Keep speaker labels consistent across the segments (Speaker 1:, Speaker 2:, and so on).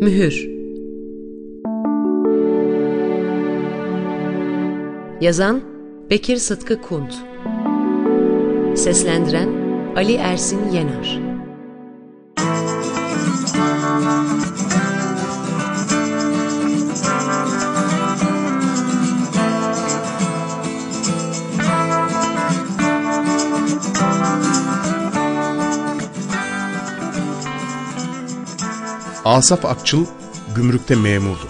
Speaker 1: Mühür. Yazan Bekir Sıtkı Kunt. Seslendiren Ali Ersin Yener
Speaker 2: Asaf Akçıl gümrükte memurdu.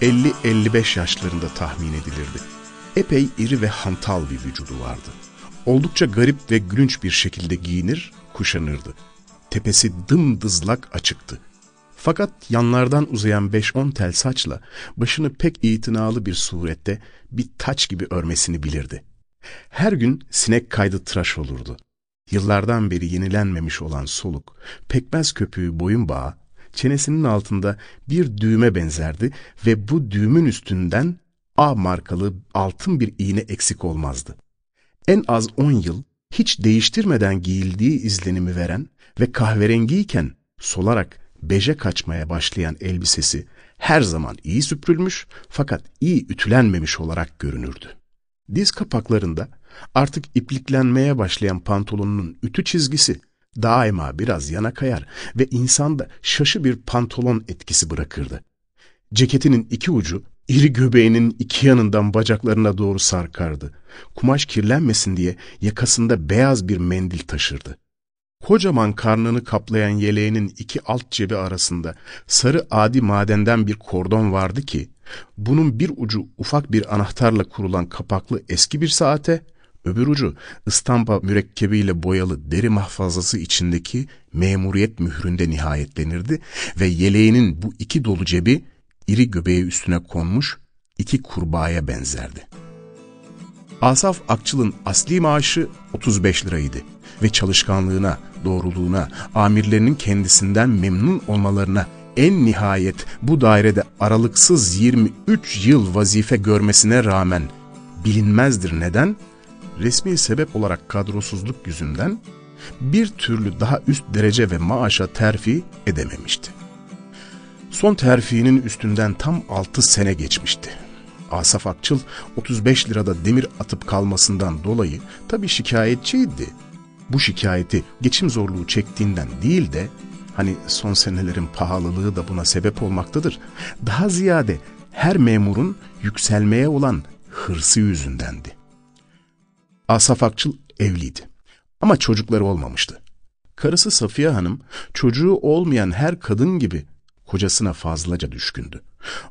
Speaker 2: 50-55 yaşlarında tahmin edilirdi. Epey iri ve hantal bir vücudu vardı. Oldukça garip ve gülünç bir şekilde giyinir, kuşanırdı. Tepesi dımdızlak açıktı. Fakat yanlardan uzayan 5-10 tel saçla başını pek itinalı bir surette bir taç gibi örmesini bilirdi. Her gün sinek kaydı tıraş olurdu. Yıllardan beri yenilenmemiş olan soluk, pekmez köpüğü boyun bağı, çenesinin altında bir düğme benzerdi ve bu düğümün üstünden A markalı altın bir iğne eksik olmazdı. En az 10 yıl hiç değiştirmeden giyildiği izlenimi veren ve kahverengiyken solarak beje kaçmaya başlayan elbisesi her zaman iyi süpürülmüş fakat iyi ütülenmemiş olarak görünürdü. Diz kapaklarında artık ipliklenmeye başlayan pantolonunun ütü çizgisi daima biraz yana kayar ve insanda şaşı bir pantolon etkisi bırakırdı. Ceketinin iki ucu iri göbeğinin iki yanından bacaklarına doğru sarkardı. Kumaş kirlenmesin diye yakasında beyaz bir mendil taşırdı. Kocaman karnını kaplayan yeleğinin iki alt cebi arasında sarı adi madenden bir kordon vardı ki, bunun bir ucu ufak bir anahtarla kurulan kapaklı eski bir saate, öbür ucu ıstampa mürekkebiyle boyalı deri mahfazası içindeki memuriyet mühründe nihayetlenirdi ve yeleğinin bu iki dolu cebi iri göbeği üstüne konmuş iki kurbağaya benzerdi. Asaf Akçıl'ın asli maaşı 35 liraydı ve çalışkanlığına, doğruluğuna, amirlerinin kendisinden memnun olmalarına en nihayet bu dairede aralıksız 23 yıl vazife görmesine rağmen bilinmezdir neden? Resmi sebep olarak kadrosuzluk yüzünden bir türlü daha üst derece ve maaşa terfi edememişti. Son terfinin üstünden tam 6 sene geçmişti. Asaf Akçıl 35 lirada demir atıp kalmasından dolayı tabii şikayetçiydi. Bu şikayeti geçim zorluğu çektiğinden değil de hani son senelerin pahalılığı da buna sebep olmaktadır. Daha ziyade her memurun yükselmeye olan hırsı yüzündendi. Asaf Akçıl evliydi ama çocukları olmamıştı. Karısı Safiye Hanım çocuğu olmayan her kadın gibi kocasına fazlaca düşkündü.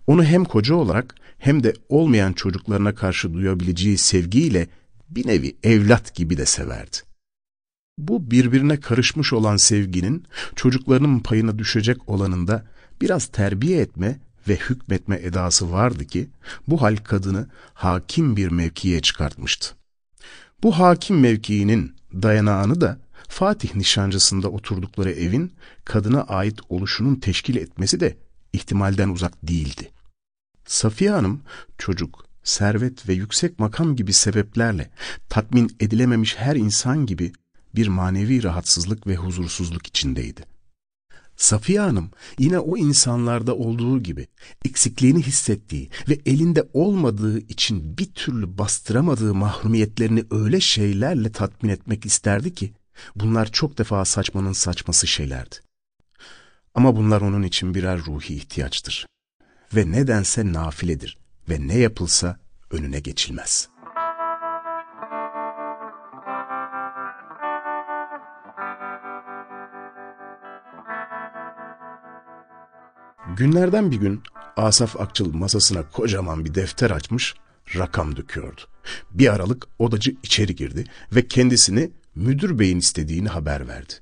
Speaker 2: Onu hem koca olarak hem de olmayan çocuklarına karşı duyabileceği sevgiyle bir nevi evlat gibi de severdi. Bu birbirine karışmış olan sevginin çocuklarının payına düşecek olanında biraz terbiye etme ve hükmetme edası vardı ki bu hal kadını hakim bir mevkiye çıkartmıştı. Bu hakim mevkiinin dayanağını da Fatih nişancısında oturdukları evin kadına ait oluşunun teşkil etmesi de ihtimalden uzak değildi. Safiye Hanım çocuk, servet ve yüksek makam gibi sebeplerle tatmin edilememiş her insan gibi bir manevi rahatsızlık ve huzursuzluk içindeydi. Safiye Hanım yine o insanlarda olduğu gibi eksikliğini hissettiği ve elinde olmadığı için bir türlü bastıramadığı mahrumiyetlerini öyle şeylerle tatmin etmek isterdi ki Bunlar çok defa saçmanın saçması şeylerdi. Ama bunlar onun için birer ruhi ihtiyaçtır. Ve nedense nafiledir ve ne yapılsa önüne geçilmez. Günlerden bir gün Asaf Akçıl masasına kocaman bir defter açmış, rakam döküyordu. Bir aralık odacı içeri girdi ve kendisini müdür beyin istediğini haber verdi.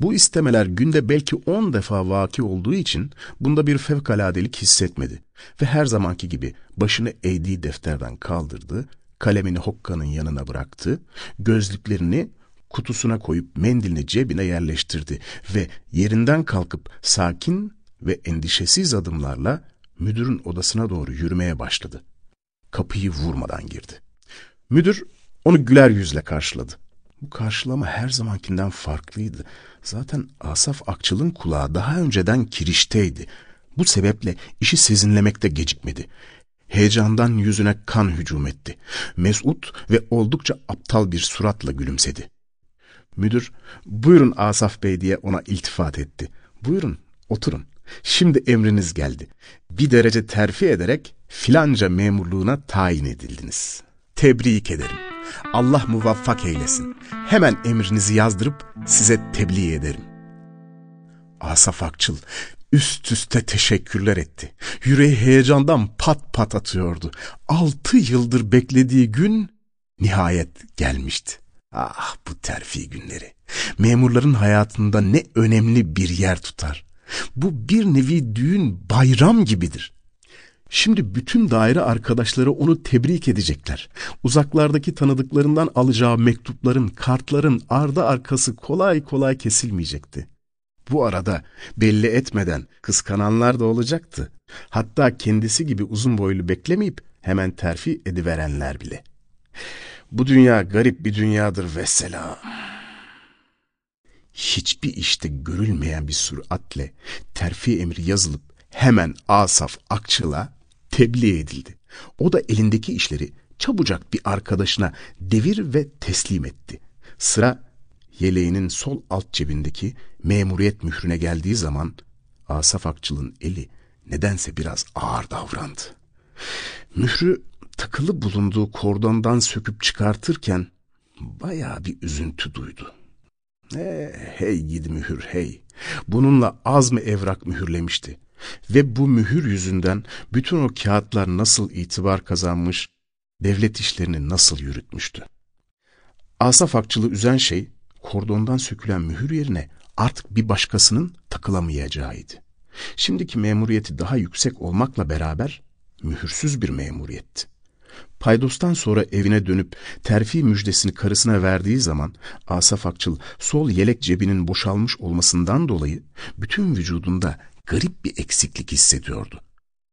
Speaker 2: Bu istemeler günde belki on defa vaki olduğu için bunda bir fevkaladelik hissetmedi ve her zamanki gibi başını eğdiği defterden kaldırdı, kalemini hokkanın yanına bıraktı, gözlüklerini kutusuna koyup mendilini cebine yerleştirdi ve yerinden kalkıp sakin ve endişesiz adımlarla müdürün odasına doğru yürümeye başladı. Kapıyı vurmadan girdi. Müdür onu güler yüzle karşıladı. Bu karşılama her zamankinden farklıydı. Zaten Asaf Akçıl'ın kulağı daha önceden kirişteydi. Bu sebeple işi sezinlemekte gecikmedi. Heyecandan yüzüne kan hücum etti. Mesut ve oldukça aptal bir suratla gülümsedi. Müdür, buyurun Asaf Bey diye ona iltifat etti. Buyurun, oturun. Şimdi emriniz geldi. Bir derece terfi ederek filanca memurluğuna tayin edildiniz. Tebrik ederim. Allah muvaffak eylesin. Hemen emrinizi yazdırıp size tebliğ ederim. Asaf Akçıl üst üste teşekkürler etti. Yüreği heyecandan pat pat atıyordu. Altı yıldır beklediği gün nihayet gelmişti. Ah bu terfi günleri. Memurların hayatında ne önemli bir yer tutar. Bu bir nevi düğün bayram gibidir. Şimdi bütün daire arkadaşları onu tebrik edecekler. Uzaklardaki tanıdıklarından alacağı mektupların, kartların ardı arkası kolay kolay kesilmeyecekti. Bu arada belli etmeden kıskananlar da olacaktı. Hatta kendisi gibi uzun boylu beklemeyip hemen terfi ediverenler bile. Bu dünya garip bir dünyadır vesselam. Hiçbir işte görülmeyen bir süratle terfi emri yazılıp hemen Asaf Akçıl'a tebliğ edildi. O da elindeki işleri çabucak bir arkadaşına devir ve teslim etti. Sıra yeleğinin sol alt cebindeki memuriyet mührüne geldiği zaman Asaf Akçıl'ın eli nedense biraz ağır davrandı. Mührü takılı bulunduğu kordondan söküp çıkartırken baya bir üzüntü duydu. E, hey gidi mühür hey. Bununla az mı evrak mühürlemişti. Ve bu mühür yüzünden bütün o kağıtlar nasıl itibar kazanmış, devlet işlerini nasıl yürütmüştü. Asaf Akçıl'ı üzen şey, kordondan sökülen mühür yerine artık bir başkasının takılamayacağıydı. Şimdiki memuriyeti daha yüksek olmakla beraber mühürsüz bir memuriyetti. Paydos'tan sonra evine dönüp terfi müjdesini karısına verdiği zaman Asaf Akçıl sol yelek cebinin boşalmış olmasından dolayı bütün vücudunda garip bir eksiklik hissediyordu.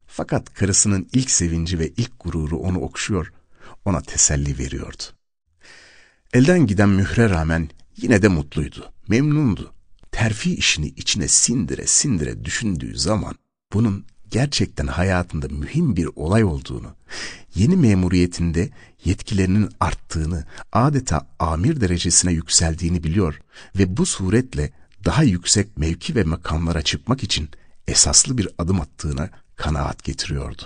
Speaker 2: Fakat karısının ilk sevinci ve ilk gururu onu okşuyor, ona teselli veriyordu. Elden giden mühre rağmen yine de mutluydu, memnundu. Terfi işini içine sindire sindire düşündüğü zaman bunun gerçekten hayatında mühim bir olay olduğunu, yeni memuriyetinde yetkilerinin arttığını, adeta amir derecesine yükseldiğini biliyor ve bu suretle daha yüksek mevki ve makamlara çıkmak için esaslı bir adım attığına kanaat getiriyordu.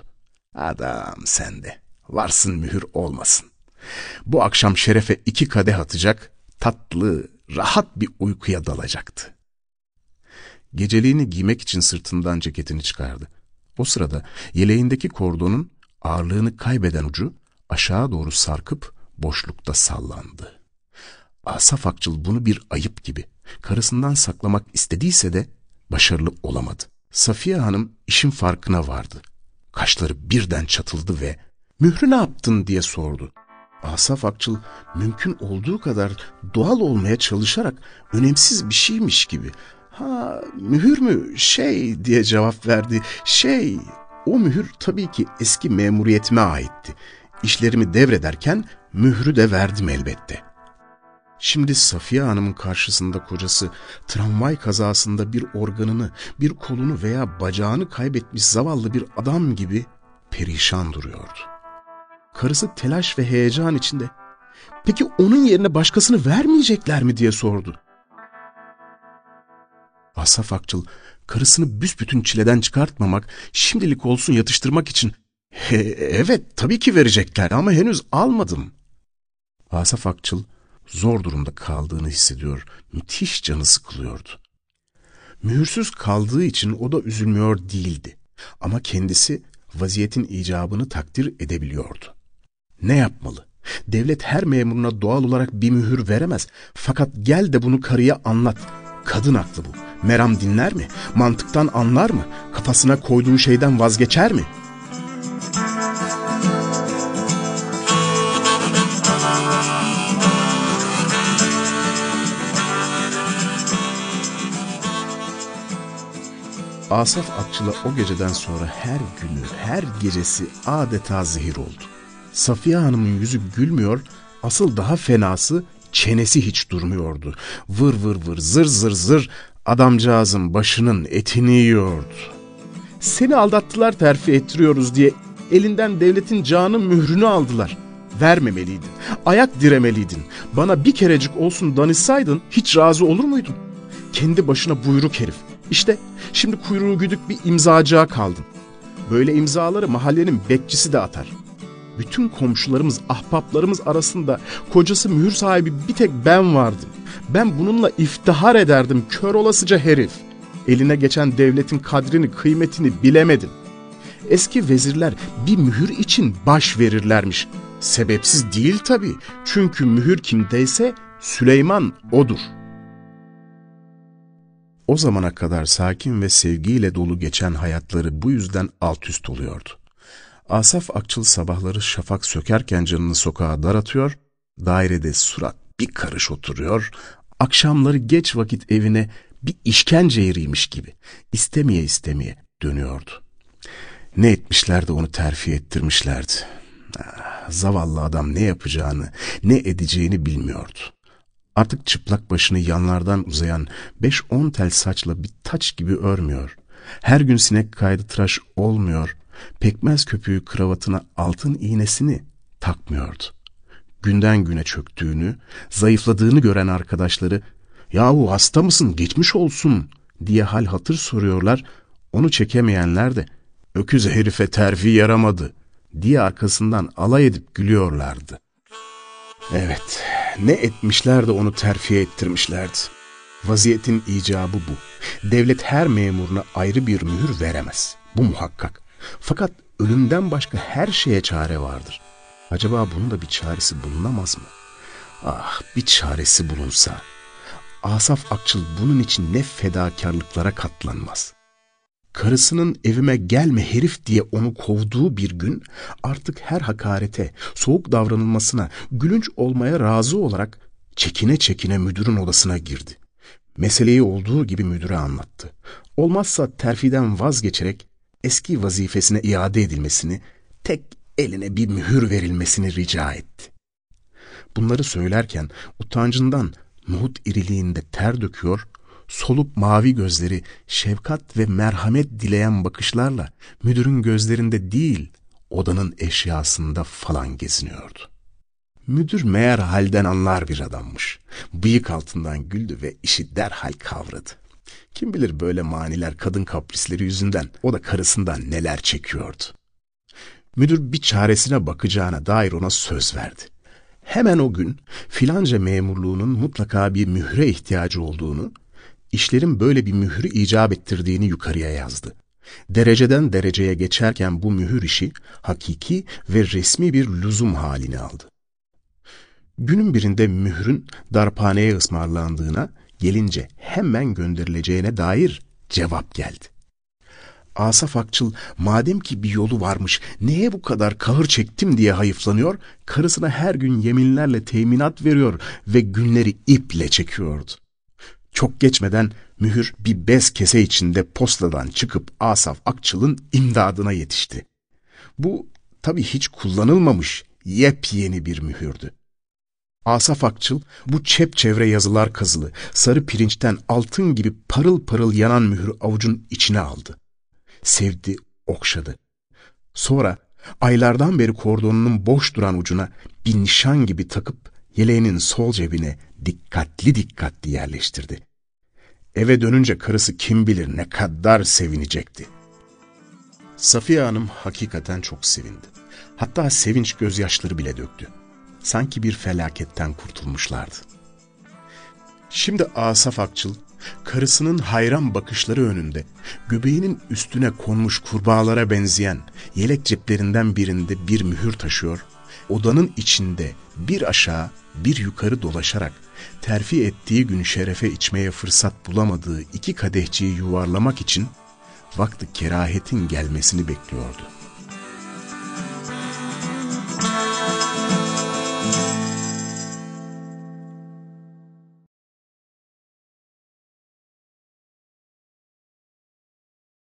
Speaker 2: Adam sende, varsın mühür olmasın. Bu akşam şerefe iki kadeh atacak, tatlı, rahat bir uykuya dalacaktı. Geceliğini giymek için sırtından ceketini çıkardı. O sırada yeleğindeki kordonun ağırlığını kaybeden ucu aşağı doğru sarkıp boşlukta sallandı. Asaf Akçıl bunu bir ayıp gibi karısından saklamak istediyse de başarılı olamadı. Safiye Hanım işin farkına vardı. Kaşları birden çatıldı ve mührü ne yaptın diye sordu. Asaf Akçıl mümkün olduğu kadar doğal olmaya çalışarak önemsiz bir şeymiş gibi Ha mühür mü şey diye cevap verdi. Şey o mühür tabii ki eski memuriyetime aitti. İşlerimi devrederken mührü de verdim elbette. Şimdi Safiye Hanım'ın karşısında kocası tramvay kazasında bir organını, bir kolunu veya bacağını kaybetmiş zavallı bir adam gibi perişan duruyordu. Karısı telaş ve heyecan içinde "Peki onun yerine başkasını vermeyecekler mi?" diye sordu. Asaf Akçıl karısını büsbütün çileden çıkartmamak, şimdilik olsun yatıştırmak için He, evet tabii ki verecekler ama henüz almadım. Asaf Akçıl zor durumda kaldığını hissediyor, müthiş canı sıkılıyordu. Mühürsüz kaldığı için o da üzülmüyor değildi. Ama kendisi vaziyetin icabını takdir edebiliyordu. Ne yapmalı? Devlet her memuruna doğal olarak bir mühür veremez. Fakat gel de bunu karıya anlat. Kadın aklı bu. Meram dinler mi? Mantıktan anlar mı? Kafasına koyduğu şeyden vazgeçer mi? Asaf Akçıl'a o geceden sonra her günü, her gecesi adeta zehir oldu. Safiye Hanım'ın yüzü gülmüyor, asıl daha fenası çenesi hiç durmuyordu. Vır vır vır, zır zır zır Adamcağızın başının etini yiyordu. Seni aldattılar terfi ettiriyoruz diye elinden devletin canı mührünü aldılar. Vermemeliydin. Ayak diremeliydin. Bana bir kerecik olsun danışsaydın hiç razı olur muydun? Kendi başına buyruk herif. İşte şimdi kuyruğu güdük bir imzacığa kaldın. Böyle imzaları mahallenin bekçisi de atar. Bütün komşularımız, ahbaplarımız arasında kocası mühür sahibi bir tek ben vardım. Ben bununla iftihar ederdim kör olasıca herif. Eline geçen devletin kadrini, kıymetini bilemedin. Eski vezirler bir mühür için baş verirlermiş. Sebepsiz değil tabii. Çünkü mühür kimdeyse Süleyman odur. O zamana kadar sakin ve sevgiyle dolu geçen hayatları bu yüzden alt üst oluyordu. Asaf Akçıl sabahları şafak sökerken canını sokağa daratıyor, dairede surat bir karış oturuyor, akşamları geç vakit evine bir işkence yeriymiş gibi istemeye istemeye dönüyordu. Ne etmişler de onu terfi ettirmişlerdi. Ah, zavallı adam ne yapacağını, ne edeceğini bilmiyordu. Artık çıplak başını yanlardan uzayan beş on tel saçla bir taç gibi örmüyor. Her gün sinek kaydı tıraş olmuyor. Pekmez köpüğü kravatına altın iğnesini takmıyordu. Günden güne çöktüğünü, zayıfladığını gören arkadaşları ''Yahu hasta mısın, geçmiş olsun'' diye hal hatır soruyorlar. Onu çekemeyenler de ''Öküz herife terfi yaramadı'' diye arkasından alay edip gülüyorlardı. Evet, ne etmişler de onu terfiye ettirmişlerdi. Vaziyetin icabı bu. Devlet her memuruna ayrı bir mühür veremez. Bu muhakkak. Fakat ölümden başka her şeye çare vardır. Acaba bunun da bir çaresi bulunamaz mı? Ah bir çaresi bulunsa. Asaf Akçıl bunun için ne fedakarlıklara katlanmaz. Karısının evime gelme herif diye onu kovduğu bir gün artık her hakarete, soğuk davranılmasına, gülünç olmaya razı olarak çekine çekine müdürün odasına girdi. Meseleyi olduğu gibi müdüre anlattı. Olmazsa terfiden vazgeçerek eski vazifesine iade edilmesini, tek eline bir mühür verilmesini rica etti. Bunları söylerken utancından nohut iriliğinde ter döküyor, solup mavi gözleri şefkat ve merhamet dileyen bakışlarla müdürün gözlerinde değil, odanın eşyasında falan geziniyordu. Müdür meğer halden anlar bir adammış. Bıyık altından güldü ve işi derhal kavradı. Kim bilir böyle maniler kadın kaprisleri yüzünden o da karısından neler çekiyordu. Müdür bir çaresine bakacağına dair ona söz verdi. Hemen o gün filanca memurluğunun mutlaka bir mühre ihtiyacı olduğunu, işlerin böyle bir mührü icap ettirdiğini yukarıya yazdı. Dereceden dereceye geçerken bu mühür işi hakiki ve resmi bir lüzum halini aldı. Günün birinde mührün darphaneye ısmarlandığına, gelince hemen gönderileceğine dair cevap geldi. Asaf Akçıl madem ki bir yolu varmış neye bu kadar kahır çektim diye hayıflanıyor, karısına her gün yeminlerle teminat veriyor ve günleri iple çekiyordu. Çok geçmeden mühür bir bez kese içinde postadan çıkıp Asaf Akçıl'ın imdadına yetişti. Bu tabii hiç kullanılmamış yepyeni bir mühürdü. Asaf Akçıl bu çep çevre yazılar kazılı, sarı pirinçten altın gibi parıl parıl yanan mührü avucun içine aldı. Sevdi, okşadı. Sonra aylardan beri kordonunun boş duran ucuna bir nişan gibi takıp yeleğinin sol cebine dikkatli dikkatli yerleştirdi. Eve dönünce karısı kim bilir ne kadar sevinecekti. Safiye Hanım hakikaten çok sevindi. Hatta sevinç gözyaşları bile döktü. Sanki bir felaketten kurtulmuşlardı. Şimdi Asaf Akçıl, karısının hayran bakışları önünde, göbeğinin üstüne konmuş kurbağalara benzeyen yelek ceplerinden birinde bir mühür taşıyor, odanın içinde bir aşağı bir yukarı dolaşarak terfi ettiği gün şerefe içmeye fırsat bulamadığı iki kadehçiyi yuvarlamak için vakti kerahetin gelmesini bekliyordu.